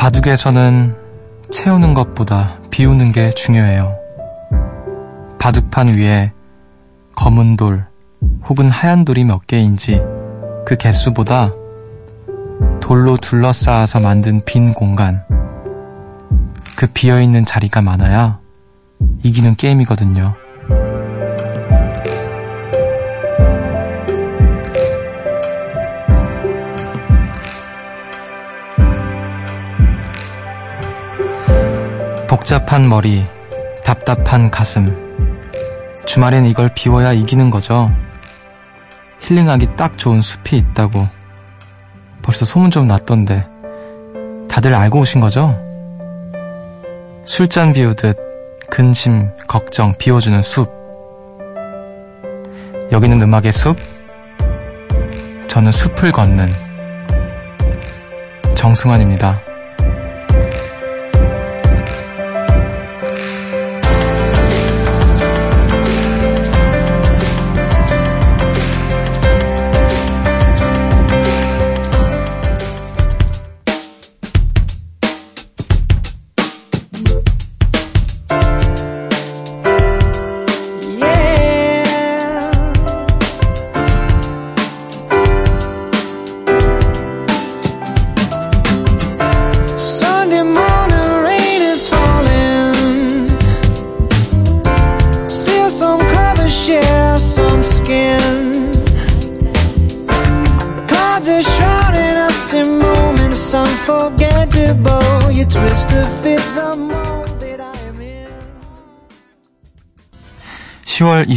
바둑에서는 채우는 것보다 비우는 게 중요해요. 바둑판 위에 검은 돌 혹은 하얀 돌이 몇 개인지 그 개수보다 돌로 둘러싸아서 만든 빈 공간 그 비어있는 자리가 많아야 이기는 게임이거든요. 복잡한 머리, 답답한 가슴. 주말엔 이걸 비워야 이기는 거죠. 힐링하기 딱 좋은 숲이 있다고. 벌써 소문 좀 났던데. 다들 알고 오신 거죠? 술잔 비우듯 근심, 걱정 비워주는 숲. 여기는 음악의 숲. 저는 숲을 걷는 정승환입니다.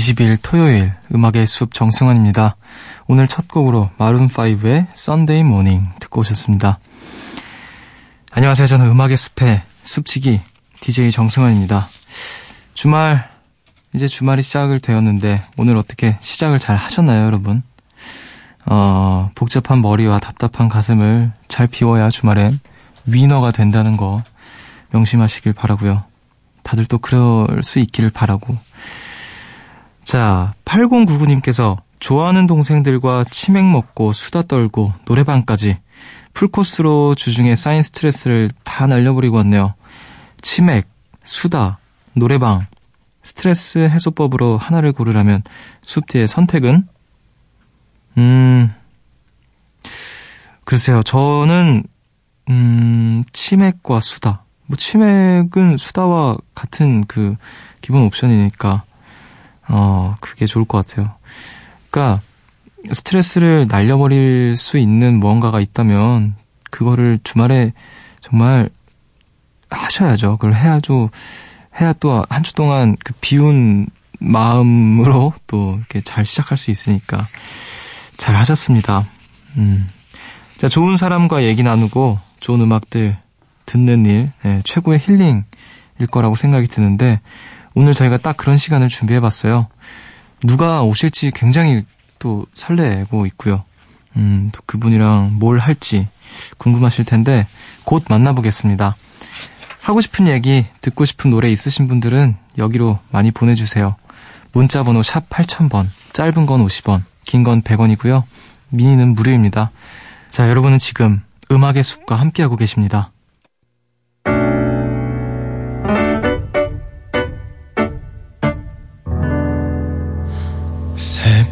20일 토요일 음악의 숲 정승환입니다. 오늘 첫 곡으로 마룬5의 Sunday Morning 듣고 오셨습니다. 안녕하세요. 저는 음악의 숲의 숲치기 DJ 정승환입니다. 주말, 이제 주말이 시작을 되었는데 오늘 어떻게 시작을 잘 하셨나요, 여러분? 어, 복잡한 머리와 답답한 가슴을 잘 비워야 주말엔 위너가 된다는 거 명심하시길 바라고요. 다들 또 그럴 수 있기를 바라고 자, 8099님께서 좋아하는 동생들과 치맥 먹고 수다 떨고 노래방까지 풀코스로 주중에 쌓인 스트레스를 다 날려버리고 왔네요. 치맥, 수다, 노래방, 스트레스 해소법으로 하나를 고르라면 숲디의 선택은? 음, 글쎄요, 저는, 음, 치맥과 수다. 뭐, 치맥은 수다와 같은 그 기본 옵션이니까 어, 그게 좋을 것 같아요. 그러니까 스트레스를 날려버릴 수 있는 무언가가 있다면 그거를 주말에 정말 하셔야죠. 그걸 해야죠. 해야 또 한 주 동안 그 비운 마음으로 또 이렇게 잘 시작할 수 있으니까 잘 하셨습니다. 음. 자, 좋은 사람과 얘기 나누고 좋은 음악들 듣는 일, 네, 최고의 힐링일 거라고 생각이 드는데 오늘 저희가 딱 그런 시간을 준비해봤어요. 누가 오실지 굉장히 또 설레고 있고요. 음, 또 그분이랑 뭘 할지 궁금하실 텐데 곧 만나보겠습니다. 하고 싶은 얘기, 듣고 싶은 노래 있으신 분들은 여기로 많이 보내주세요. 문자 번호 샵 8000번, 짧은 건 50원, 긴 건 100원이고요. 미니는 무료입니다. 자, 여러분은 지금 음악의 숲과 함께하고 계십니다.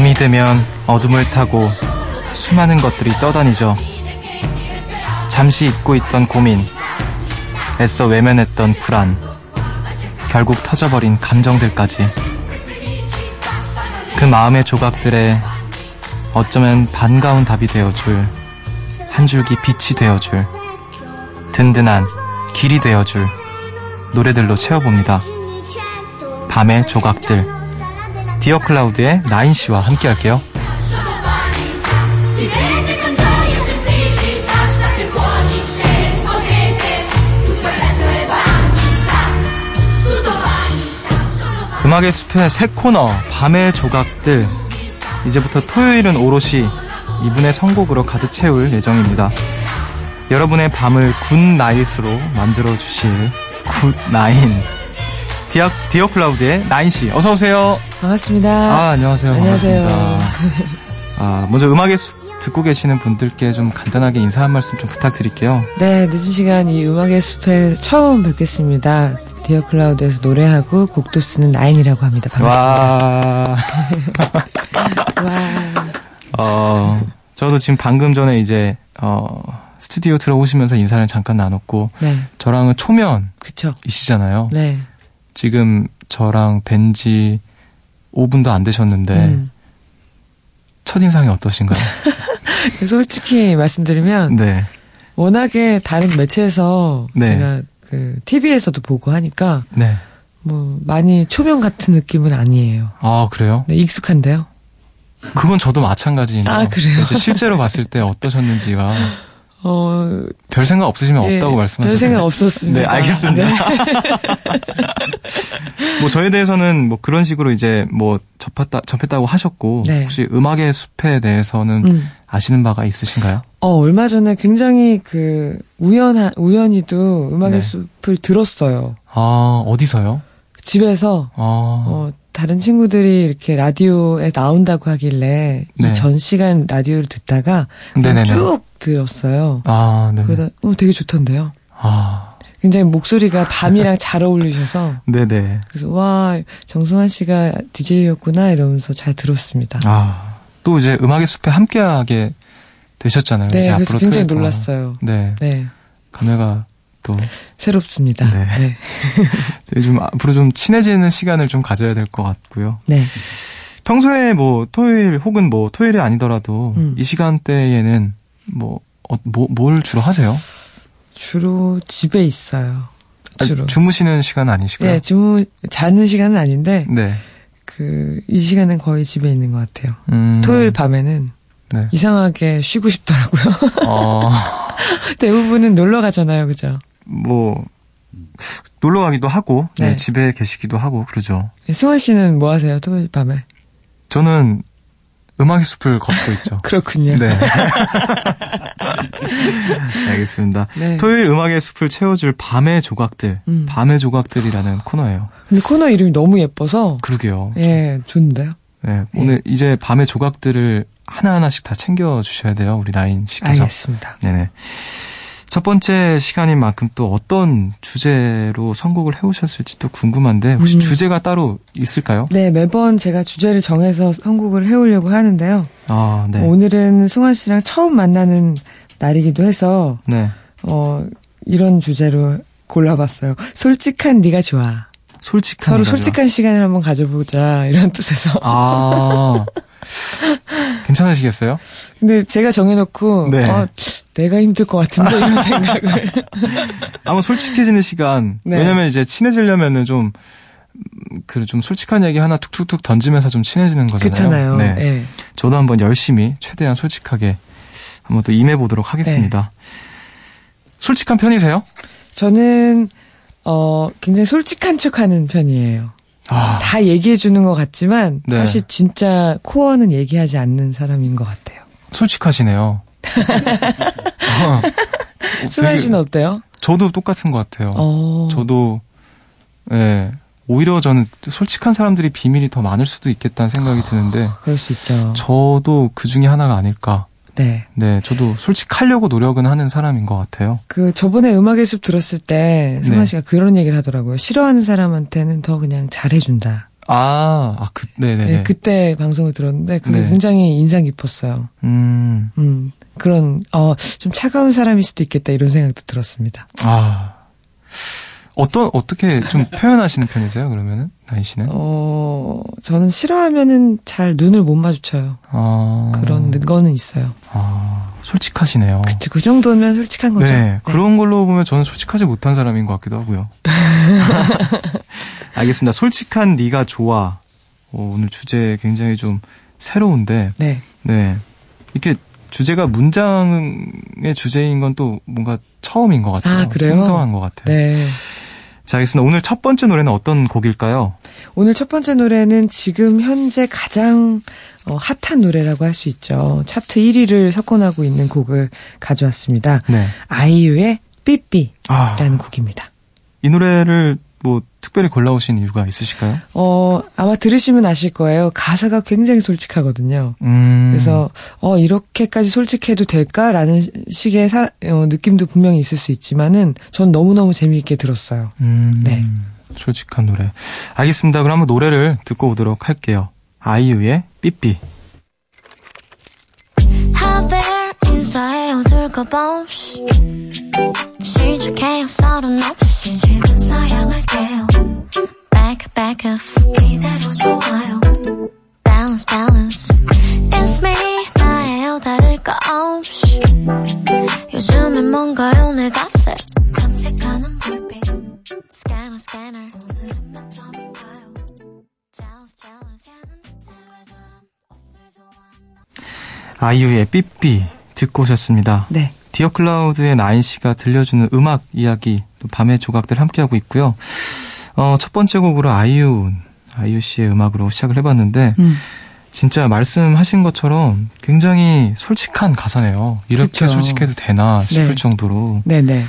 밤이 되면 어둠을 타고 수많은 것들이 떠다니죠. 잠시 잊고 있던 고민, 애써 외면했던 불안, 결국 터져버린 감정들까지. 그 마음의 조각들에 어쩌면 반가운 답이 되어줄, 한 줄기 빛이 되어줄, 든든한 길이 되어줄 노래들로 채워봅니다. 밤의 조각들. 디어 클라우드의 나인 씨와 함께 할게요. 음악의 숲의 새 코너 밤의 조각들 이제부터 토요일은 오롯이 이분의 선곡으로 가득 채울 예정입니다. 여러분의 밤을 good night으로 만들어 주실 굿나인 디어, 디어 클라우드의 나인씨 어서오세요 반갑습니다. 아 안녕하세요 안녕하세요. 반갑습니다. 아 먼저 음악의 숲 듣고 계시는 분들께 좀 간단하게 인사 한 말씀 좀 부탁드릴게요 네, 늦은 시간 이 음악의 숲에 처음 뵙겠습니다. 디어 클라우드에서 노래하고 곡도 쓰는 나인이라고 합니다. 반갑습니다. 와 와. 어, 저도 지금 방금 전에 이제 어, 스튜디오 들어오시면서 인사를 잠깐 나눴고 네, 저랑은 초면이시잖아요. 네. 지금 저랑 뵌 지 5분도 안 되셨는데 음. 첫인상이 어떠신가요? 솔직히 말씀드리면 네. 워낙에 다른 매체에서 네. 제가 그 TV에서도 보고 하니까 네. 뭐 많이 초면 같은 느낌은 아니에요. 아, 그래요? 네, 익숙한데요. 그건 저도 마찬가지인데요. 아, 그래요? 그래서 실제로 봤을 때 어떠셨는지가 어, 별 생각 없으시면 예, 없다고 말씀하셨어요. 별 생각 없었습니다. 네, 알겠습니다. 네. 뭐 저에 대해서는 뭐 그런 식으로 이제 뭐 접했다 접했다고 하셨고 네. 혹시 음악의 숲에 대해서는 음. 아시는 바가 있으신가요? 어, 얼마 전에 굉장히 그 우연한 우연히도 음악의 네. 숲을 들었어요. 아 어디서요? 집에서 아 어, 다른 친구들이 이렇게 라디오에 나온다고 하길래 네. 이전 시간 라디오를 듣다가. 쭉 들었어요. 아 네. 그러다 어, 되게 좋던데요. 아 굉장히 목소리가 밤이랑 잘 어울리셔서 네네. 그래서 와 정승환 씨가 DJ였구나 이러면서 잘 들었습니다. 아 또 이제 음악의 숲에 함께하게 되셨잖아요. 네, 이제 그래서 앞으로 굉장히. 놀랐어요. 네, 네, 감회가 또 새롭습니다. 네. 네, 저희 좀 앞으로 좀 친해지는 시간을 좀 가져야 될 것 같고요. 네. 평소에 뭐 토요일 혹은 뭐 토요일이 아니더라도 음. 이 시간대에는 뭐, 어, 뭐, 뭘 주로 하세요? 주로 집에 있어요. 주로. 주무시는 시간 아니시고요? 네, 주무 자는 시간은 아닌데 네. 그 이 시간은 거의 집에 있는 것 같아요. 음, 토요일 밤에는 네. 이상하게 쉬고 싶더라고요. 어, 대부분은 놀러 가잖아요, 그죠? 뭐, 놀러 가기도 하고, 네, 네. 집에 계시기도 하고, 그러죠. 승환 씨는 뭐 하세요, 토요일 밤에? 저는 음악의 숲을 걷고 있죠. 그렇군요. 네. 알겠습니다. 네. 토요일 음악의 숲을 채워줄 밤의 조각들, 음. 밤의 조각들이라는 코너예요. 근데 코너 이름이 너무 예뻐서 그러게요. 예, 좋은데요. 네, 오늘 이제 밤의 조각들을 하나하나씩 다 챙겨 주셔야 돼요. 우리 나인 씨께서. 알겠습니다. 네네. 첫 번째 시간인 만큼 또 어떤 주제로 선곡을 해오셨을지 또 궁금한데 혹시 음. 주제가 따로 있을까요? 네, 매번 제가 주제를 정해서 선곡을 해오려고 하는데요. 아, 네. 오늘은 승환 씨랑 처음 만나는 날이기도 해서 네. 어 이런 주제로 골라봤어요. 솔직한 네가 좋아. 솔직한 서로. 솔직한 시간을 한번 가져보자 이런 뜻에서. 아. 괜찮으시겠어요? 근데 제가 정해놓고 네. 어, 내가 힘들 것 같은데 이런 생각을. 아무 솔직해지는 시간. 네. 왜냐면 이제 친해지려면은 좀, 그, 좀 솔직한 얘기 하나 툭툭툭 던지면서 좀 친해지는 거잖아요. 그렇잖아요. 네. 예. 저도 한번 열심히, 최대한 솔직하게 한번 또 임해 보도록 하겠습니다. 네. 솔직한 편이세요? 저는 어 굉장히 솔직한 척하는 편이에요. 아, 다 얘기해 주는 것 같지만 네. 사실 진짜 코어는 얘기하지 않는 사람인 것 같아요. 솔직하시네요. 어, 되게- 씨는 어때요? 저도 똑같은 것 같아요. 어. 저도, 예. 오히려 저는 솔직한 사람들이 비밀이 더 많을 수도 있겠다는 생각이 드는데, 그럴 수 있죠. 저도 그 중에 하나가 아닐까. 네. 네, 저도 솔직하려고 노력은 하는 사람인 것 같아요. 그 저번에 음악의 숲 들었을 때 승환 네. 씨가 그런 얘기를 하더라고요. 싫어하는 사람한테는 더 그냥 잘해준다. 아, 아, 그, 네네네. 네, 그때 방송을 들었는데 그게 네. 굉장히 인상 깊었어요. 음, 음, 그런 어 좀 차가운 사람일 수도 있겠다 이런 생각도 들었습니다. 아. 어떤, 어떻게 좀 표현하시는 편이세요, 그러면은? 나인 씨는? 어, 저는 싫어하면은 잘 눈을 못 마주쳐요. 아. 그런 거는 있어요. 아, 솔직하시네요. 그쵸, 그 정도면 솔직한 거죠. 네, 그런 걸로 보면 저는 솔직하지 못한 사람인 것 같기도 하고요. 알겠습니다. 솔직한 네가 좋아. 어, 오늘 주제 굉장히 좀 새로운데. 네. 네. 이렇게 주제가 문장의 주제인 건 또 뭔가 처음인 것 같아요. 아, 그래요? 생소한 것 같아요. 네. 자, 알겠습니다. 오늘 첫 번째 노래는 어떤 곡일까요? 오늘 첫 번째 노래는 지금 현재 가장 어, 핫한 노래라고 할 수 있죠. 차트 1위를 석권하고 있는 곡을 가져왔습니다. 네. 아이유의 삐삐라는 아, 곡입니다. 이 노래를 뭐 특별히 골라오신 이유가 있으실까요? 어, 아마 들으시면 아실 거예요. 가사가 굉장히 솔직하거든요. 음. 그래서 어 이렇게까지 솔직해도 될까라는 식의 사- 어, 느낌도 분명히 있을 수 있지만은 전 너무 너무 재미있게 들었어요. 음, 네. 솔직한 노래. 알겠습니다. 그럼 한번 노래를 듣고 오도록 할게요. 아이유의 삐삐. 인사해요 둘까봐 없이. 시작해요 서른 없이. 지금 사양할게요. Back back up 이대로 좋아요. Balance balance. It's me 나예요 다를 거 없이. 요즘엔 뭔가요 내 갓에 탐색하는 불빛. Scanner scanner. 오늘은 몇 점인가요? Jealous jealous. 아이유의 삐삐 듣고 오셨습니다. 네. 디어 클라우드의 나인 씨가 들려주는 음악 이야기, 또 밤의 조각들 함께하고 있고요. 어, 첫 번째 곡으로 아이유, 아이유 씨의 음악으로 시작을 해봤는데, 음. 진짜 말씀하신 것처럼 굉장히 솔직한 가사네요. 이렇게 그쵸. 솔직해도 되나 싶을 네. 정도로. 네네.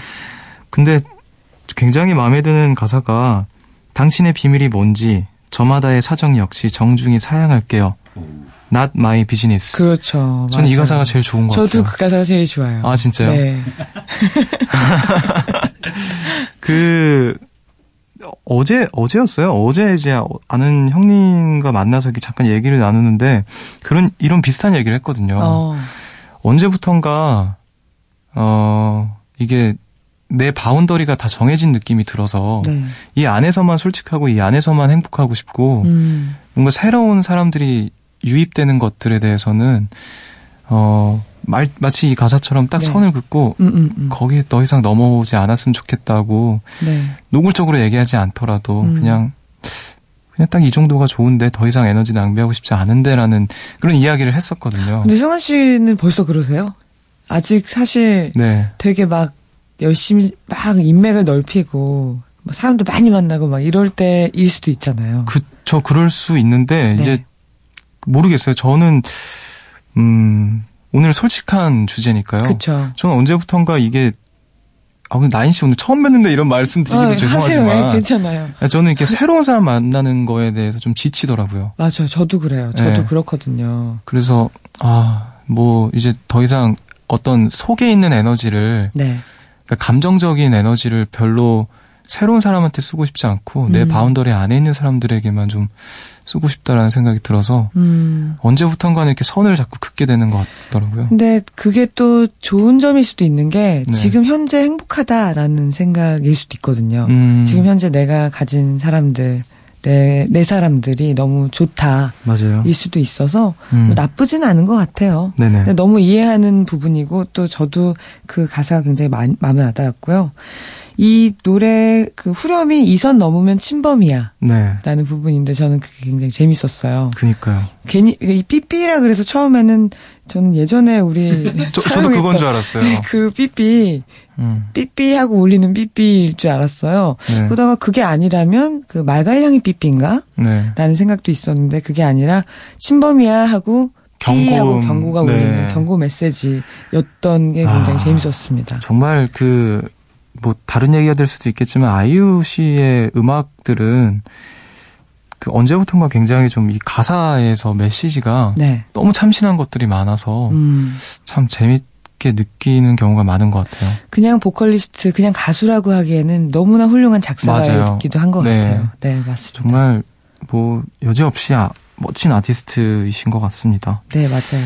근데 굉장히 마음에 드는 가사가 당신의 비밀이 뭔지 저마다의 사정 역시 정중히 사양할게요. Not my business. 그렇죠. 저는 이 맞아요. 가사가 제일 좋은 것 저도 같아요. 그 가사가 제일 좋아요. 아, 진짜요? 네. 그 어제 어제였어요. 어제 이제 아는 형님과 만나서 이렇게 잠깐 얘기를 나누는데 그런 이런 비슷한 얘기를 했거든요. 어. 언제부턴가 어 이게 내 바운더리가 다 정해진 느낌이 들어서 네. 이 안에서만 솔직하고 이 안에서만 행복하고 싶고 음. 뭔가 새로운 사람들이 유입되는 것들에 대해서는 어 말, 마치 이 가사처럼 딱 네. 선을 긋고 음, 음, 음. 거기에 더 이상 넘어오지 않았으면 좋겠다고 네. 노골적으로 얘기하지 않더라도 음. 그냥 그냥 딱 이 정도가 좋은데 더 이상 에너지 낭비하고 싶지 않은데라는 그런 이야기를 했었거든요. 근데 승환 씨는 벌써 그러세요? 아직 사실 네. 되게 막 열심히 막 인맥을 넓히고 뭐 사람도 많이 만나고 막 이럴 때일 수도 있잖아요. 그, 저 그럴 수 있는데, 네. 이제, 모르겠어요. 저는, 음, 오늘 솔직한 주제니까요. 그쵸. 저는 언제부턴가 이게, 아, 근데 나인 씨 오늘 처음 뵀는데 이런 말씀 드리기도 아, 하세요. 죄송하지만. 네, 괜찮아요. 저는 이렇게 새로운 사람 만나는 거에 대해서 좀 지치더라고요. 맞아요. 저도 그래요. 저도 네. 그렇거든요. 그래서, 아, 뭐, 이제 더 이상 어떤 속에 있는 에너지를, 네. 그러니까 감정적인 에너지를 별로 새로운 사람한테 쓰고 싶지 않고, 내 음. boundary 안에 있는 사람들에게만 좀 쓰고 싶다라는 생각이 들어서, 음. 언제부턴가는 이렇게 선을 자꾸 긋게 되는 것 같더라고요. 근데 그게 또 좋은 점일 수도 있는 게 네. 지금 현재 행복하다라는 생각일 수도 있거든요. 음, 지금 현재 내가 가진 사람들, 내, 내 사람들이 너무 좋다. 맞아요. 일 수도 있어서 음. 뭐 나쁘진 않은 것 같아요. 네네. 너무 이해하는 부분이고 또 저도 그 가사가 굉장히 마, 마음에 와닿았고요. 이 노래 그 후렴이 이 선 넘으면 침범이야. 네. 라는 부분인데 저는 그게 굉장히 재밌었어요. 그니까요. 괜히 이 삐삐라 그래서 처음에는 저는 예전에 우리 저, 저도 그건 줄 알았어요. 그 삐삐 음. 삐삐하고 울리는 삐삐일 줄 알았어요. 네. 그러다가 그게 아니라면 그 말갈량이 삐삐인가? 네. 라는 생각도 있었는데 그게 아니라 침범이야 하고 삐하고 경고음. 경고가 네. 울리는 경고 메시지였던 게 굉장히 아. 재밌었습니다. 정말 그, 뭐, 다른 얘기가 될 수도 있겠지만, 아이유 씨의 음악들은 그 언제부턴가 굉장히 좀 이 가사에서 메시지가 네. 너무 참신한 것들이 많아서 음. 참 재밌게 느끼는 경우가 많은 것 같아요. 그냥 보컬리스트, 그냥 가수라고 하기에는 너무나 훌륭한. 작사가이기도 한 것 네. 같아요. 네, 맞습니다. 정말 뭐 여지없이 아, 멋진 아티스트이신 것 같습니다. 네, 맞아요.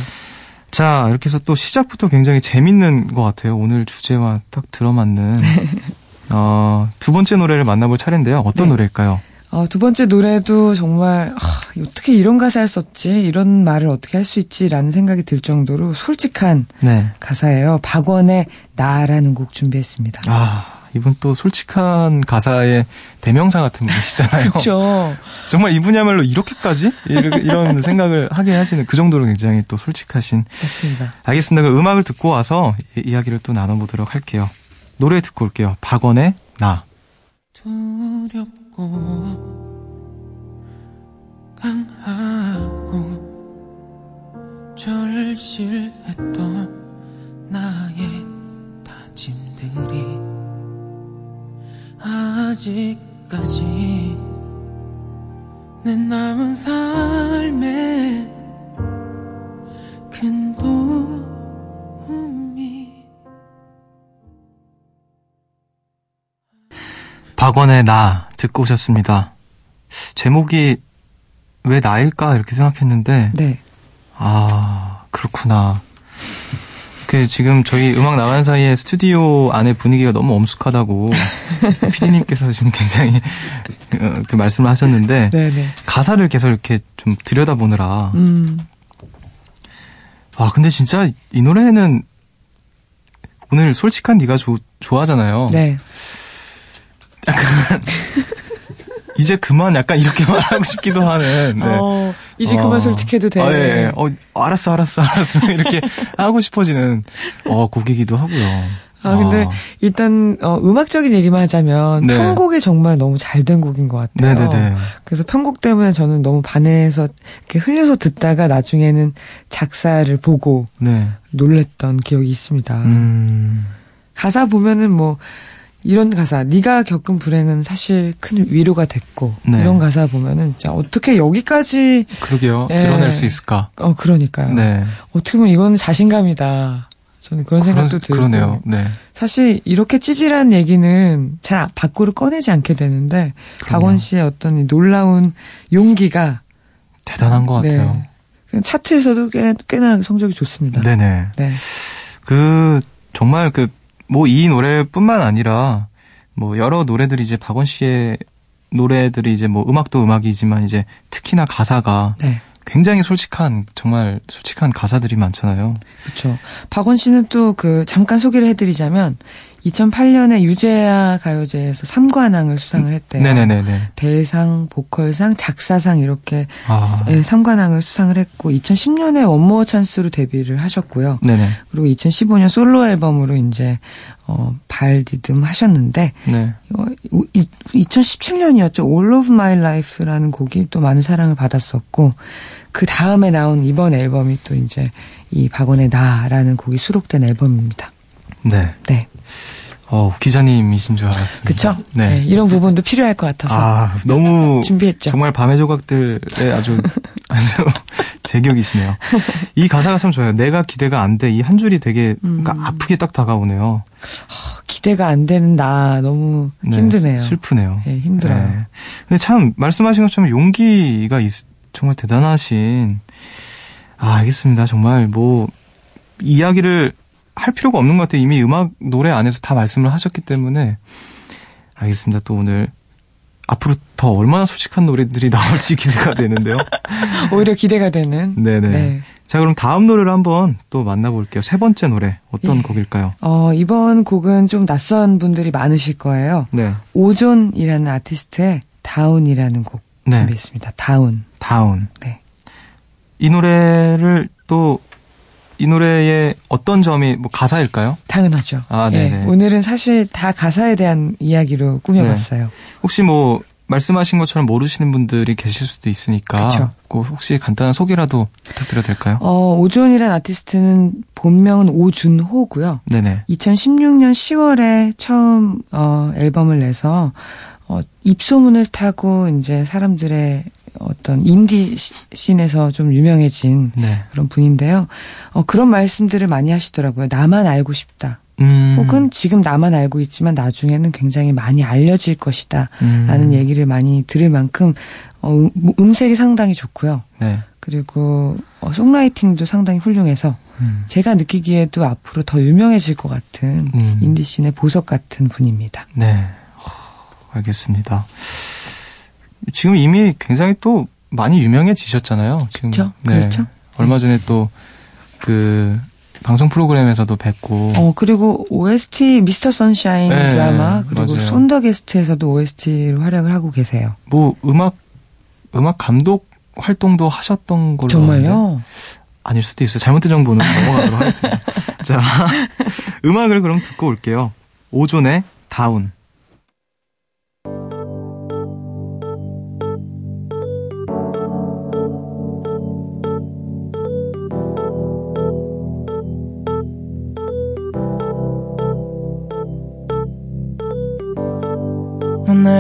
자, 이렇게 해서 또 시작부터 굉장히 재밌는 것 같아요. 오늘 주제와 딱 들어맞는. 어, 두 번째 노래를 만나볼 차례인데요. 어떤 네. 노래일까요? 어, 두 번째 노래도 정말 아, 어떻게 이런 가사를 썼지? 이런 말을 어떻게 할 수 있지 라는 생각이 들 정도로 솔직한 네. 가사예요. 박원의 나라는 곡 준비했습니다. 아, 이분 또 솔직한 가사의 대명사 같은 분이시잖아요. 그렇죠. 정말 이분이야말로 이렇게까지 이런, 생각을 하게 하시는 그 정도로 굉장히 또 솔직하신. 맞습니다. 알겠습니다. 그 음악을 듣고 와서 이, 이야기를 또 나눠보도록 할게요. 노래 듣고 올게요. 박원의 나. 두렵고 강하고 절실했던 나의 다짐들이 아직까지 내 남은 삶에 큰 도움이 박원의 나 듣고 오셨습니다. 제목이 왜 나일까 이렇게 생각했는데 네. 아 그렇구나. 그 지금 저희 음악 나가는 사이에 스튜디오 안에 분위기가 너무 엄숙하다고 피디님께서 지금 굉장히 어, 그 말씀을 하셨는데 네네. 가사를 계속 이렇게 좀 들여다보느라 음. 와 근데 진짜 이 노래는 오늘 솔직한 네가 조- 좋아하잖아요. 네. 이제 그만 약간 이렇게 말하고 싶기도 하는. 네. 어, 이제 어. 그만 솔직해도 돼. 아, 예, 예. 어, 알았어, 알았어, 알았어. 이렇게 하고 싶어지는, 어, 곡이기도 하고요. 아, 근데 일단 어, 음악적인 얘기만 하자면 네. 편곡이 정말 너무 잘 된 곡인 것 같아요. 네네네. 그래서 편곡 때문에 저는 너무 반해서 이렇게 흘려서 듣다가 나중에는 작사를 보고 네. 놀랬던 기억이 있습니다. 음, 가사 보면은 뭐 이런 가사, 네가 겪은 불행은 사실 큰 위로가 됐고 네. 이런 가사 보면은 진짜 어떻게 여기까지 그러게요. 예. 드러낼 수 있을까? 어 그러니까요. 네. 어떻게 보면 이건 자신감이다. 저는 그런 생각도 들고 그러네요. 네. 사실 이렇게 찌질한 얘기는 잘 밖으로 꺼내지 않게 되는데 그럼요. 박원 씨의 어떤 이 놀라운 용기가 대단한 것 같아요. 네. 차트에서도 꽤, 꽤나 성적이 좋습니다. 네네. 네. 그, 정말 그, 뭐 이 노래뿐만 아니라, 뭐 여러 노래들이 이제 박원 씨의 노래들이 이제 뭐 음악도 음악이지만 이제 특히나 가사가 네. 굉장히 솔직한, 정말 솔직한 가사들이 많잖아요. 그렇죠. 박원 씨는 또 그 잠깐 소개를 해드리자면 2008년에 유재하 가요제에서 3관왕을 수상을 했대요. 네네네네. 대상, 보컬상, 작사상 이렇게 아. 네, 3관왕을 수상을 했고 2010년에 원모어 찬스로 데뷔를 하셨고요. 네네. 그리고 2015년 솔로 앨범으로 이제 어, 발 디듬 하셨는데 네. 어, 이, 2017년이었죠. All of My Life라는 곡이 또 많은 사랑을 받았었고 그 다음에 나온 이번 앨범이 또 이제 이 박원의 나라는 곡이 수록된 앨범입니다. 네. 네. 어, 기자님이신 줄 알았습니다. 그쵸? 네. 이런 부분도 필요할 것 같아서 아, 너무 준비했죠. 정말 밤의 조각들의 아주 아주 제격이시네요. 이 가사가 참 좋아요. 내가 기대가 안 돼. 이 한 줄이 되게 음. 뭔가 아프게 딱 다가오네요. 기대가 안 되는 나 너무 네, 힘드네요. 슬프네요. 네, 힘들어요. 네. 근데 참 말씀하신 것처럼 용기가 있- 정말 대단하신. 아, 알겠습니다. 정말 뭐 이야기를 할 필요가 없는 것 같아요. 이미 음악 노래 안에서 다 말씀을 하셨기 때문에 알겠습니다. 또 오늘 앞으로 더 얼마나 솔직한 노래들이 나올지 기대가 되는데요. 오히려 기대가 되는. 네네. 네. 자, 그럼 다음 노래를 한번 또 만나볼게요. 세 번째 노래 어떤 예. 곡일까요? 어, 이번 곡은 좀 낯선 분들이 많으실 거예요. 네, 오존이라는 아티스트의 Down이라는 곡 네. 준비했습니다. Down. Down. 네. 이 노래를 또 이 노래의 어떤 점이 뭐 가사일까요? 당연하죠. 아, 예, 네네. 오늘은 사실 다 가사에 대한 이야기로 꾸며봤어요. 혹시 뭐 말씀하신 것처럼 모르시는 분들이 계실 수도 있으니까 그쵸. 그 혹시 간단한 소개라도 부탁드려도 될까요? 어, 오존이라는 아티스트는 본명은 오준호고요. 네네. 2016년 10월에 처음 어, 앨범을 내서 어, 입소문을 타고 이제 사람들의 어떤 인디 시- scene에서 좀 유명해진 네. 그런 분인데요. 어, 그런 말씀들을 많이 하시더라고요. 나만 알고 싶다. 음. 혹은 지금 나만 알고 있지만 나중에는 굉장히 많이 알려질 것이다. 음. 라는 얘기를 많이 들을 만큼 어, 음, 음색이 상당히 좋고요. 네. 그리고 어, songwriting도 상당히 훌륭해서 음. 제가 느끼기에도 앞으로 더 유명해질 것 같은 음. indie scene의 보석 같은 분입니다. 네. 어, 알겠습니다. 지금 이미 굉장히 또 많이 유명해지셨잖아요. 지금. 그렇죠. 네. 그렇죠. 얼마 전에 또 그 방송 프로그램에서도 뵙고 어, 그리고 OST 미스터 선샤인 네, 드라마 그리고 맞아요. 손더 게스트에서도 OST로 활약을 하고 계세요. 뭐 음악 음악 감독 활동도 하셨던 걸로 정말요? 아닐 수도 있어요. 잘못된 정보는 넘어가도록 하겠습니다. 자, 음악을 그럼 듣고 올게요. 오존의 다운.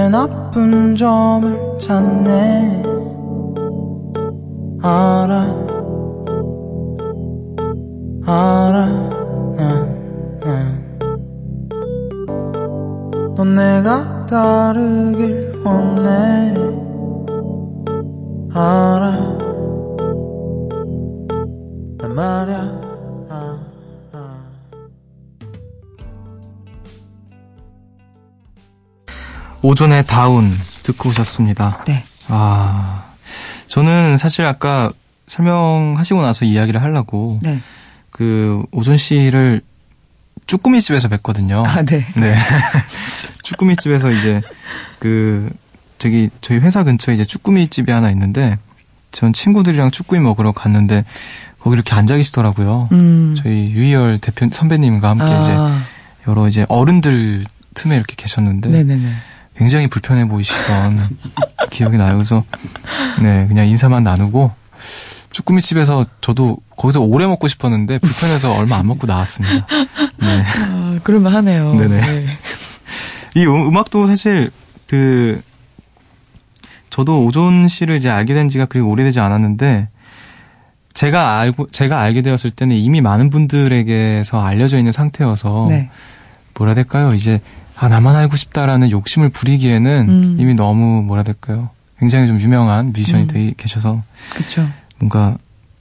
내 나쁜 점을 찾네. 알아. 알아. 난넌 내가 다르길 원해. 알아. 난 말야 오존의 다운 듣고 오셨습니다. 네. 아, 저는 사실 아까 설명하시고 나서 이야기를 하려고 네. 그 오존 씨를 쭈꾸미 집에서 뵀거든요. 아, 네. 네. 쭈꾸미 집에서 이제 그 저기 저희 회사 근처에 이제 쭈꾸미 집이 하나 있는데 전 친구들이랑 쭈꾸미 먹으러 갔는데 거기 이렇게 앉아 계시더라고요. 음. 저희 유희열 대표 선배님과 함께 이제 아, 여러 이제 어른들 틈에 이렇게 계셨는데 네네네. 굉장히 불편해 보이시던 기억이 나요. 그래서 네 그냥 인사만 나누고 쭈꾸미 집에서 저도 거기서 오래 먹고 싶었는데 불편해서 얼마 안 먹고 나왔습니다. 네. 아, 그럴만 하네요. 네네. 네. 이 음- 음악도 사실 그 저도 오존 씨를 이제 알게 된 지가 그리 오래되지 않았는데 제가 알고 제가 알게 되었을 때는 이미 많은 분들에게서 알려져 있는 상태여서 네. 뭐라 될까요? 이제 아 나만 알고 싶다라는 욕심을 부리기에는 음. 이미 너무 뭐라 될까요? 굉장히 좀 유명한 뮤지션이 음. 되 계셔서 그쵸. 뭔가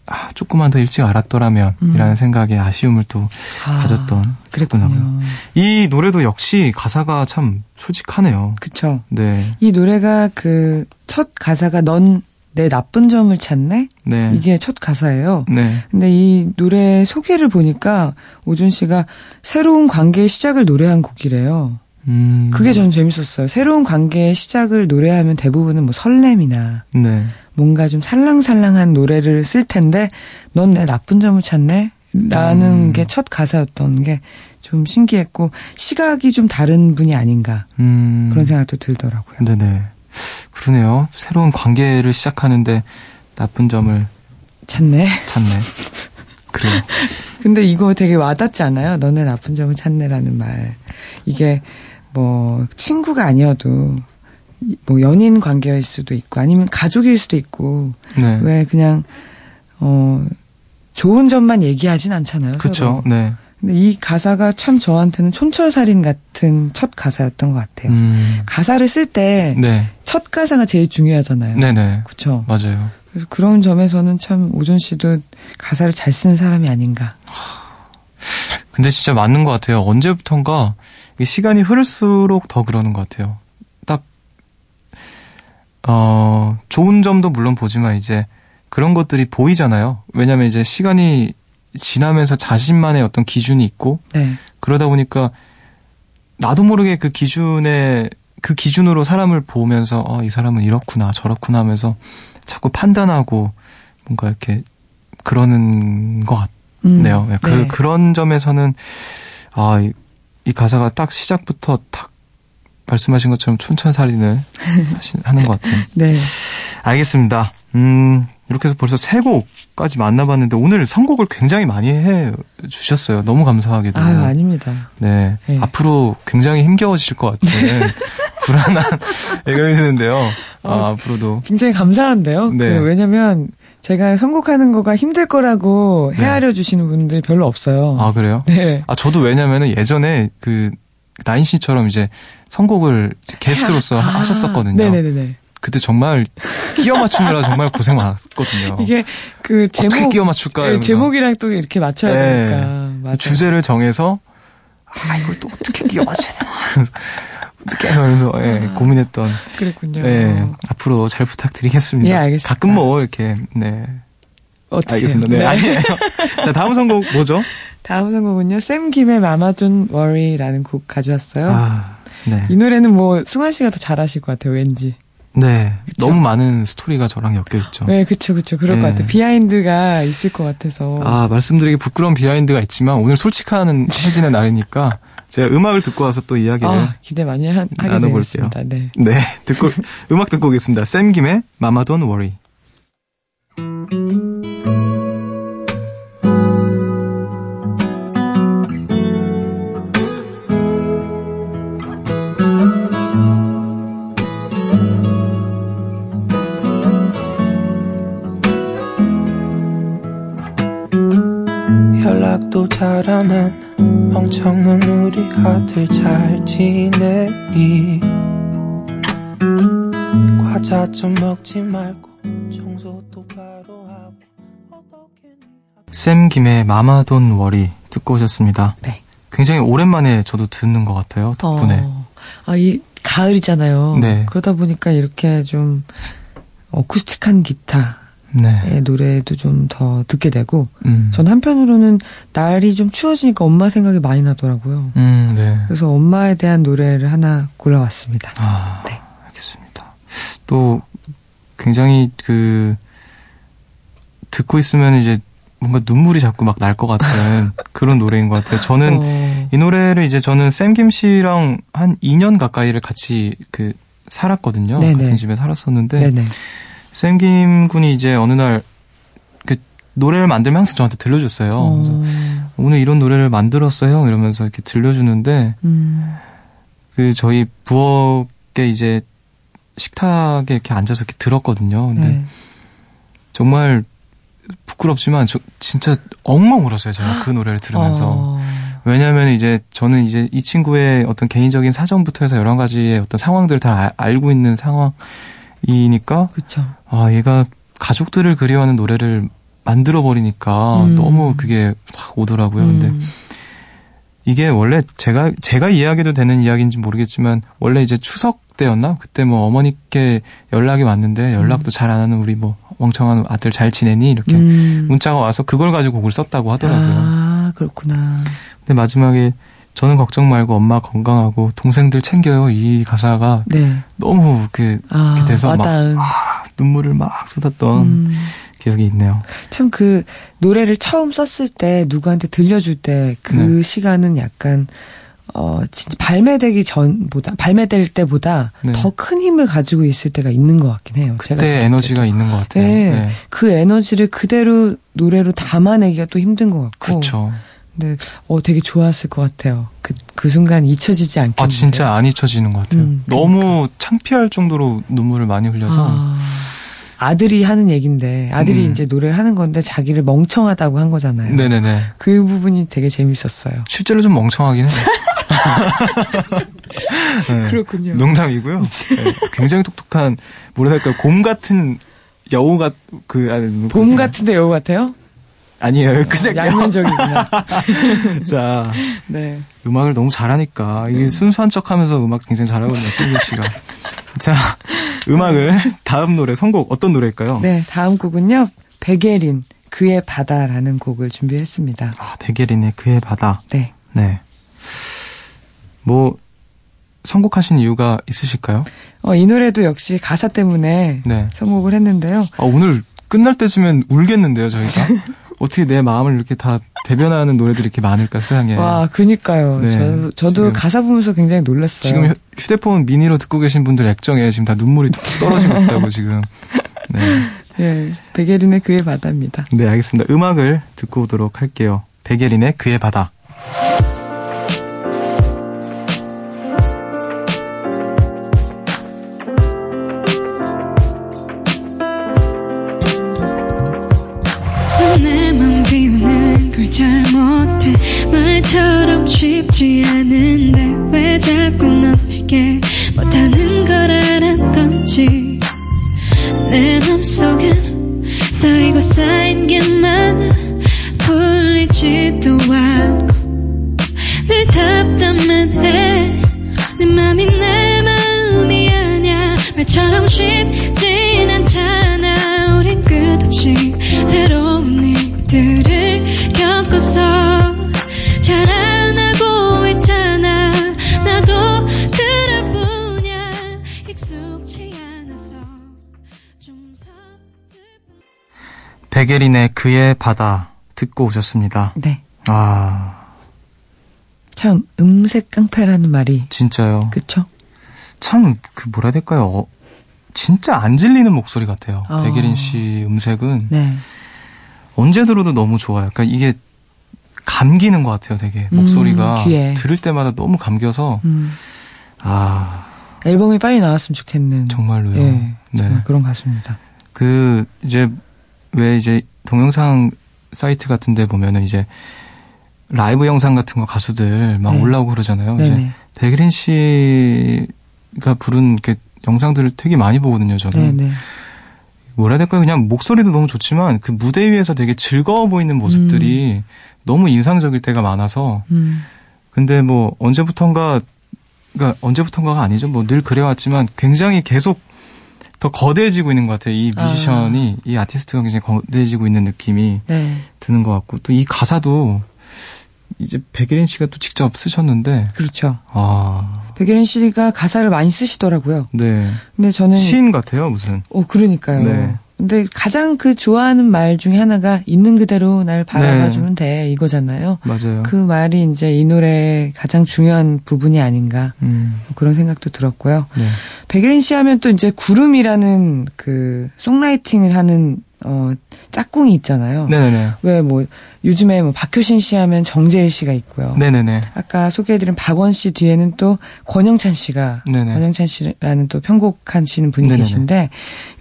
아, 조금만 더 일찍 알았더라면 음. 이라는 생각에 아쉬움을 또 아, 가졌던 그랬군요. 이 노래도 역시 가사가 참 솔직하네요. 그쵸. 네. 이 노래가 그 첫 가사가 넌 내 나쁜 점을 찾네? 네. 이게 첫 가사예요. 네. 근데 이 노래 소개를 보니까 오준 씨가 새로운 관계의 시작을 노래한 곡이래요. 음. 그게 전 재밌었어요. 새로운 관계의 시작을 노래하면 대부분은 뭐 설렘이나 네. 뭔가 좀 살랑살랑한 노래를 쓸 텐데 넌 내 나쁜 점을 찾네? 라는 음. 게첫 가사였던 게 좀 신기했고 시각이 좀 다른 분이 아닌가 음. 그런 생각도 들더라고요. 네네. 그러네요. 새로운 관계를 시작하는데 나쁜 점을 찾네. 찾네. 그래요. 근데 이거 되게 와닿지 않아요? 너네 나쁜 점을 찾네라는 말. 이게 뭐 친구가 아니어도 이- 뭐 연인 관계일 수도 있고 아니면 가족일 수도 있고 네. 왜 그냥 어 좋은 점만 얘기하진 않잖아요. 서로. 네. 근데 이 가사가 참 저한테는 촌철살인 같은 첫 가사였던 것 같아요. 음. 가사를 쓸 때첫 네. 가사가 제일 중요하잖아요. 네네. 그렇죠. 맞아요. 그래서 그런 점에서는 참 오존 씨도 가사를 잘 쓰는 사람이 아닌가. 근데 진짜 맞는 것 같아요. 언제부턴가 시간이 흐를수록 더 그러는 것 같아요. 딱, 어, 좋은 점도 물론 보지만 이제 그런 것들이 보이잖아요. 왜냐면 이제 시간이 지나면서 자신만의 어떤 기준이 있고 네. 그러다 보니까 나도 모르게 그 기준에 그 기준으로 사람을 보면서 어, 이 사람은 이렇구나 저렇구나 하면서 자꾸 판단하고 뭔가 이렇게 그러는 것 음, 같네요. 그 네. 그런 점에서는 아, 이, 이 가사가 딱 시작부터 딱 말씀하신 것처럼 촌철살인을 하시- 하는 것 같아요. 네. 알겠습니다. 음, 이렇게 해서 벌써 세 곡까지 만나봤는데 오늘 선곡을 굉장히 많이 해 주셨어요. 너무 감사하게도. 아유, 아닙니다. 네. 네. 앞으로 굉장히 힘겨워지실 것 같은 불안한 예감이 드는데요. 아, 어, 앞으로도. 굉장히 감사한데요. 네. 그 왜냐면 제가 선곡하는 거가 힘들 거라고 네. 헤아려 주시는 분들이 별로 없어요. 아, 그래요? 네. 아, 저도 왜냐면은 예전에 그, 나인 씨처럼 이제 선곡을 게스트로서 하- 하셨었거든요. 아, 네네네. 그때 정말 끼워 맞추느라 정말 고생 많았거든요. 이게 그 어떻게 제목 끼워 맞출까? 네, 이러면서. 제목이랑 또 이렇게 맞춰야 네. 되니까 맞아요. 주제를 정해서 아, 이걸 또 어떻게 끼워 맞춰야 되나? 어떻게 하면서 예, 고민했던 그랬군요. 네, 앞으로 잘 부탁드리겠습니다. 예, 알겠습니다. 가끔 뭐 이렇게 네 어떻게 알겠습니다. 네, 아니에요. 자, 다음 선곡 뭐죠? 다음 선곡은요. 샘 김의 Mama Don't Worry라는 곡 가져왔어요. 아, 네. 이 노래는 뭐 승환 씨가 더 잘하실 것 같아요. 왠지. 네. 그쵸? 너무 많은 스토리가 저랑 엮여 있죠. 네, 그쵸, 그쵸. 그럴 것 네. 같아요. 비하인드가 있을 것 같아서. 아, 말씀드리기 부끄러운 비하인드가 있지만 오늘 솔직한 해진의 날이니까 제가 음악을 듣고 와서 또 이야기를 아, 기대 많이 하, 나눠볼게요. 네. 네, 듣고 음악 듣고 오겠습니다. 샘 김의 Mama Don't Worry. 안 하는 멍청한 우리 아들 잘 지내니 과자 좀 먹지 말고 청소 똑바로 하고 어떻게 샘 김의 마마 돈 워리 듣고 오셨습니다. 네. 굉장히 오랜만에 저도 듣는 것 같아요. 덕분에. 어, 아, 이, 가을이잖아요. 네. 그러다 보니까 이렇게 좀, 어쿠스틱한 기타의 네. 노래도 좀 더 듣게 되고, 음. 전 한편으로는 날이 좀 추워지니까 엄마 생각이 많이 나더라고요. 음, 네. 그래서 엄마에 대한 노래를 하나 골라왔습니다. 아, 네. 알겠습니다. 또 굉장히 그 듣고 있으면 이제 뭔가 눈물이 자꾸 막 날 것 같은 그런 노래인 것 같아요. 저는 어, 이 노래를 이제 저는 샘김 씨랑 한 2년 가까이를 같이 그 살았거든요. 네네. 같은 집에 살았었는데 네네. 샘김 군이 이제 어느 날 그 노래를 만들면 항상 저한테 들려줬어요. 그래서 어, 오늘 이런 노래를 만들었어 형 이러면서 이렇게 들려주는데 음, 그 저희 부엌에 이제 식탁에 이렇게 앉아서 이렇게 들었거든요. 근데 네. 정말 부끄럽지만 저 진짜 엉엉 울었어요. 제가 그 노래를 들으면서. 어, 왜냐하면 이제 저는 이제 이 친구의 어떤 개인적인 사정부터 해서 여러 가지의 어떤 상황들을 다 알- 알고 있는 상황 이니까 그쵸. 아 얘가 가족들을 그리워하는 노래를 만들어 버리니까 음. 너무 그게 확 오더라고요. 근데 음, 이게 원래 제가 제가 이야기도 되는 이야기인지 모르겠지만 원래 이제 추석 때였나 그때 뭐 어머니께 연락이 왔는데 연락도 잘안 하는 우리 뭐 멍청한 아들 잘 지내니 이렇게 음. 문자가 와서 그걸 가지고 곡을 썼다고 하더라고요. 아, 그렇구나. 근데 마지막에 저는 걱정 말고 엄마 건강하고 동생들 챙겨요 이 가사가 네. 너무 그 아, 돼서 막 와닿은. 눈물을 막 쏟았던 음. 기억이 있네요. 참 그 노래를 처음 썼을 때 누구한테 들려줄 때그 네. 시간은 약간 어 진짜 발매되기 전보다 발매될 때보다 네. 더큰 힘을 가지고 있을 때가 있는 것 같긴 해요. 제가 그때 들을 에너지가 때도. 있는 것 같아요. 네. 네. 그 에너지를 그대로 노래로 담아내기가 또 힘든 것 같고. 그렇죠. 근데 어 되게 좋았을 것 같아요. 그 그 순간 잊혀지지 않겠는데. 아 진짜 안 잊혀지는 것 같아요. 음, 너무 창피할 정도로 눈물을 많이 흘려서 아, 아들이 하는 얘긴데 아들이 음. 이제 노래를 하는 건데 자기를 멍청하다고 한 거잖아요. 네네네. 그 부분이 되게 재밌었어요. 실제로 좀 멍청하긴 해요. 네. 그렇군요. 농담이고요. 네. 굉장히 똑똑한 뭐랄까 곰 같은 여우 같그 봄 같은데 여우 같아요? 아니에요. 그냥 양면적이구나. 자 네. 음악을 너무 잘하니까 이게 순수한 척하면서 음악 굉장히 잘하거든요. 승규 씨가. 자 음악을 다음 노래 선곡 어떤 노래일까요? 네, 다음 곡은요. 백예린 그의 바다라는 곡을 준비했습니다. 아 백예린의 그의 바다. 네. 네. 뭐 선곡하신 이유가 있으실까요? 어, 이 노래도 역시 가사 때문에 네. 선곡을 했는데요. 아, 오늘 끝날 때쯤엔 울겠는데요, 저희가. 어떻게 내 마음을 이렇게 다 대변하는 노래들이 이렇게 많을까, 세상에. 와, 그니까요. 네, 저도, 저도 지금- 가사 보면서 굉장히 놀랐어요. 지금 휴- 휴대폰 미니로 듣고 계신 분들 액정에 지금 다 눈물이 뚝뚝 떨어지고 있다고 지금. 네. 네, 백예린의 그의 바다입니다. 네, 알겠습니다. 음악을 듣고 오도록 할게요. 백예린의 그의 바다. 내맘 비우는 걸 잘 못해. 말처럼 쉽지 않은데 왜 자꾸 넌 내게 못하는 거라는 건지. 내 맘속엔 쌓이고 쌓인 게 많아 풀리지도 않고 늘 답답만 해. 내 맘이 내 마음이 아냐 말처럼 쉽진 않잖아. 우린 끝없이 새로운 백예린의 그의 바다 듣고 오셨습니다. 네. 아, 참 음색 깡패라는 말이 진짜요. 그쵸? 참, 그 뭐라 해야 될까요? 어, 진짜 안 질리는 목소리 같아요. 어. 백예린 씨 음색은 네. 언제 들어도 너무 좋아요. 그러니까 이게 감기는 것 같아요, 되게. 음, 목소리가 귀에. 들을 때마다 너무 감겨서 음, 아, 앨범이 빨리 나왔으면 좋겠는. 정말로요. 예, 네. 정말 그런 가수입니다. 그 이제 왜 이제 동영상 사이트 같은 데 보면은 이제 라이브 영상 같은 거 가수들 막 네. 올라오고 그러잖아요. 이제 네네. 백예린 씨가 부른 이렇게 영상들을 되게 많이 보거든요, 저는. 네네. 뭐라 해야 될까요? 그냥 목소리도 너무 좋지만 그 무대 위에서 되게 즐거워 보이는 모습들이 너무 인상적일 때가 많아서 음, 근데 뭐 언제부턴가 그러니까 언제부턴가가 아니죠. 뭐 늘 그래왔지만 굉장히 계속 더 거대해지고 있는 것 같아요. 이 뮤지션이 이 아티스트가 굉장히 거대해지고 있는 느낌이 네. 드는 것 같고 또 이 가사도 이제 백예린 씨가 또 직접 쓰셨는데 그렇죠. 아, 백예린 씨가 가사를 많이 쓰시더라고요. 네 근데 저는 시인 같아요 무슨 어 그러니까요. 네. 근데 가장 그 좋아하는 말 중에 하나가 있는 그대로 날 바라봐주면 돼 이거잖아요. 맞아요. 그 말이 이제 이 노래의 가장 중요한 부분이 아닌가 음, 뭐 그런 생각도 들었고요. 네. 백예린 씨 하면 또 이제 구름이라는 그 송라이팅을 하는 어 짝꿍이 있잖아요. 네네네 왜 뭐 요즘에 뭐 박효신 씨 하면 정재일 씨가 있고요. 네네네 아까 소개해드린 박원 씨 뒤에는 또 권영찬 씨가 네네. 권영찬 씨라는 또 편곡하시는 분이 네네네. 계신데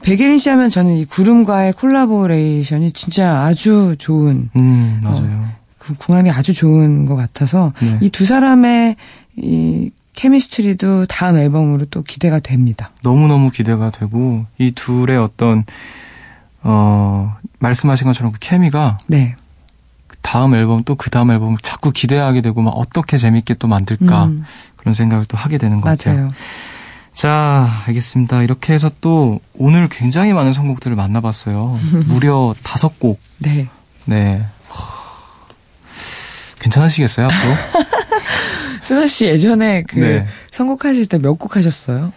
백예린 씨 하면 저는 이 구름과의 콜라보레이션이 진짜 아주 좋은 음 맞아요. 그 궁합이 아주 좋은 것 같아서 네. 이두 사람의 이 chemistry도 다음 앨범으로 또 기대가 됩니다. 너무너무 기대가 되고 이 둘의 어떤 어 말씀하신 것처럼 그 케미가 네. 그 다음 앨범 또 그 다음 앨범을 자꾸 기대하게 되고 막 어떻게 재밌게 또 만들까 음, 그런 생각을 또 하게 되는 것 같아요. 맞아요. 자, 알겠습니다. 이렇게 해서 또 오늘 굉장히 많은 선곡들을 만나봤어요. 무려 다섯 곡. 네. 네. 괜찮으시겠어요, 앞으로? 수나 씨 예전에 그 네. 선곡하실 때 몇 곡 하셨어요?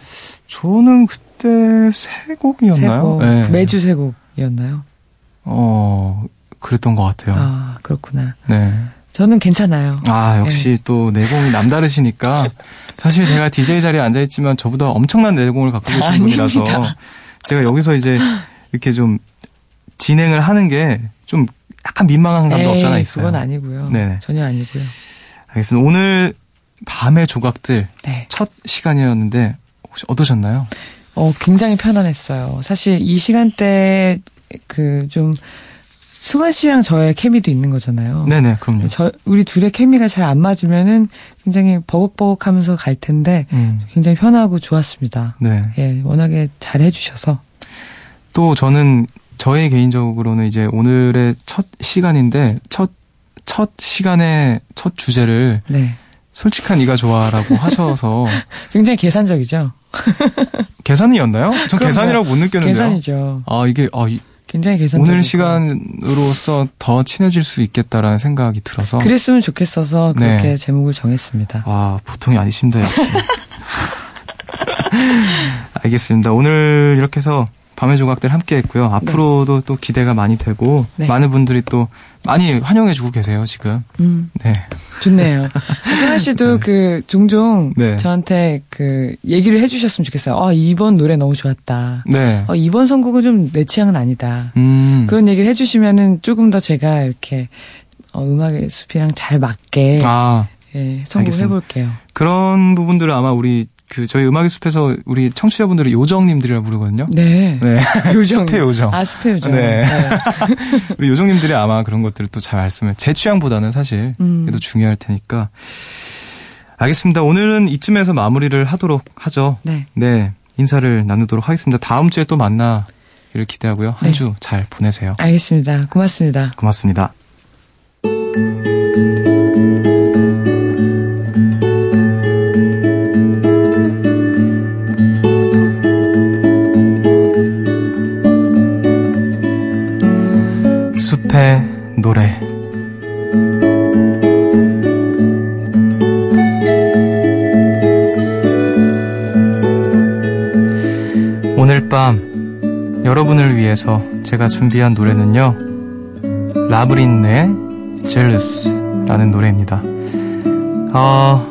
저는 그때 세 곡이었나요? 세 곡. 네. 매주 세 곡 이었나요? 어, 그랬던 것 같아요. 아 그렇구나. 네. 저는 괜찮아요. 아, 역시 또 내공이 남다르시니까. 사실 제가 DJ 자리에 앉아있지만 저보다 엄청난 내공을 갖고 계신 분이라서. 아닙니다. 제가 여기서 이제 이렇게 좀 진행을 하는 게 좀 약간 민망한 감도 없잖아 에이, 있어요. 그건 아니고요. 네네. 전혀 아니고요. 알겠습니다. 오늘 밤의 조각들 네. 첫 시간이었는데 혹시 어떠셨나요? 어, 굉장히 편안했어요. 사실 이 시간대 그 좀 승환 씨랑 저의 케미도 있는 거잖아요. 네네, 그럼요. 저 우리 둘의 케미가 잘 안 맞으면은 굉장히 버벅버벅 하면서 갈 텐데 음, 굉장히 편하고 좋았습니다. 네. 예, 워낙에 잘 해주셔서 또 저는 저의 개인적으로는 이제 오늘의 첫 시간인데 첫, 첫 시간의 첫 주제를 네, 솔직한 이가 좋아라고 하셔서 굉장히 계산적이죠. 계산이었나요? 전. 계산이라고 못 느꼈는데요. 계산이죠. 아 이게 아, 이- 굉장히 계산적. 오늘 시간으로서 더 친해질 수 있겠다라는 생각이 들어서 그랬으면 좋겠어서 그렇게 네. 제목을 정했습니다. 아 보통이 아니십니다 역시. 알겠습니다. 오늘 이렇게 해서 밤의 조각들 함께 했고요. 앞으로도 또 기대가 많이 되고 네. 많은 분들이 또 많이 환영해주고 계세요 지금. 음, 네. 좋네요. 승환 씨도 그 종종 네. 저한테 그 얘기를 해주셨으면 좋겠어요. 아 이번 노래 너무 좋았다. 네. 어, 이번 선곡은 좀 내 취향은 아니다. 음. 그런 얘기를 해주시면은 조금 더 제가 이렇게 어, 음악의 숲이랑 잘 맞게 아 예, 선곡을. 해볼게요. 그런 부분들을 아마 우리 그 저희 음악의 숲에서 우리 청취자분들을 요정님들이라고 부르거든요. 네. 네. 요정. 숲의 요정. 아, 숲의 요정. 네. 우리 요정님들이 아마 그런 것들을 또 잘 말씀을 제 취향보다는 사실 음. 그래도 중요할 테니까 알겠습니다. 오늘은 이쯤에서 마무리를 하도록 하죠. 네. 네 인사를 나누도록 하겠습니다. 다음 주에 또 만나기를 기대하고요. 한 네. 주잘 보내세요. 알겠습니다. 고맙습니다. 고맙습니다. 노래 오늘 밤 여러분을 위해서 제가 준비한 노래는요 라브린의 Jealous라는 노래입니다. 아,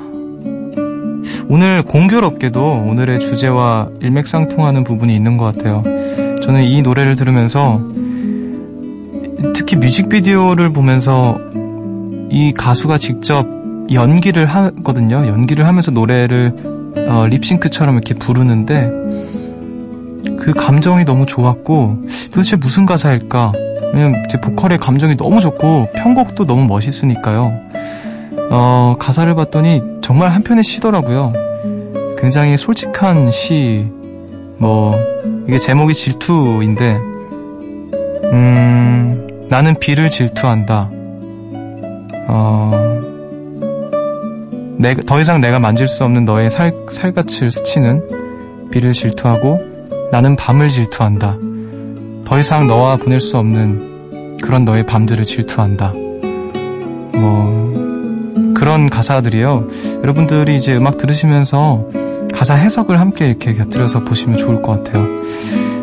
오늘 공교롭게도 오늘의 주제와 일맥상통하는 부분이 있는 것 같아요. 저는 이 노래를 들으면서 특히 뮤직비디오를 보면서 이 가수가 직접 연기를 하거든요. 연기를 하면서 노래를 어, 립싱크처럼 이렇게 부르는데 그 감정이 너무 좋았고 도대체 무슨 가사일까? 왜냐면 제 보컬의 감정이 너무 좋고 편곡도 너무 멋있으니까요. 어, 가사를 봤더니 정말 한편의 시더라고요. 굉장히 솔직한 시, 뭐, 이게 제목이 질투인데, 음, 나는 비를 질투한다. 어, 내가, 더 이상 내가 만질 수 없는 너의 살, 살갗을 스치는 비를 질투하고 나는 밤을 질투한다. 더 이상 너와 보낼 수 없는 그런 너의 밤들을 질투한다. 뭐, 그런 가사들이요. 여러분들이 이제 음악 들으시면서 가사 해석을 함께 이렇게 곁들여서 보시면 좋을 것 같아요.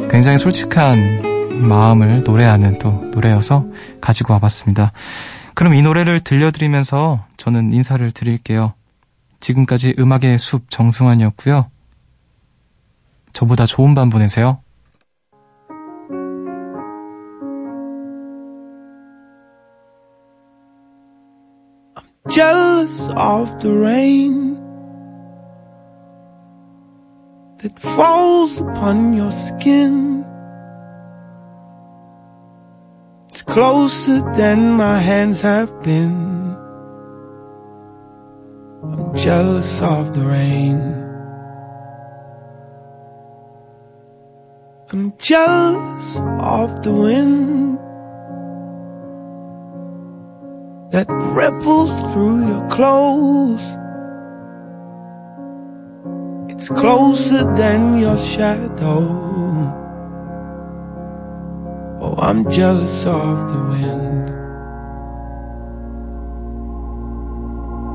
굉장히 솔직한 마음을 노래하는 또 노래여서 가지고 와봤습니다. 그럼 이 노래를 들려드리면서 저는 인사를 드릴게요. 지금까지 음악의 숲 정승환이었고요. 저보다 좋은 밤 보내세요. jealous of the rain that falls upon your skin. It's closer than my hands have been. I'm jealous of the rain. I'm jealous of the wind that ripples through your clothes. It's closer than your shadow. Oh, I'm jealous of the wind.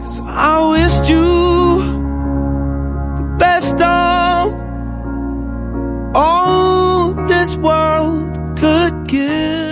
Cause I wished you the best of all this world could give.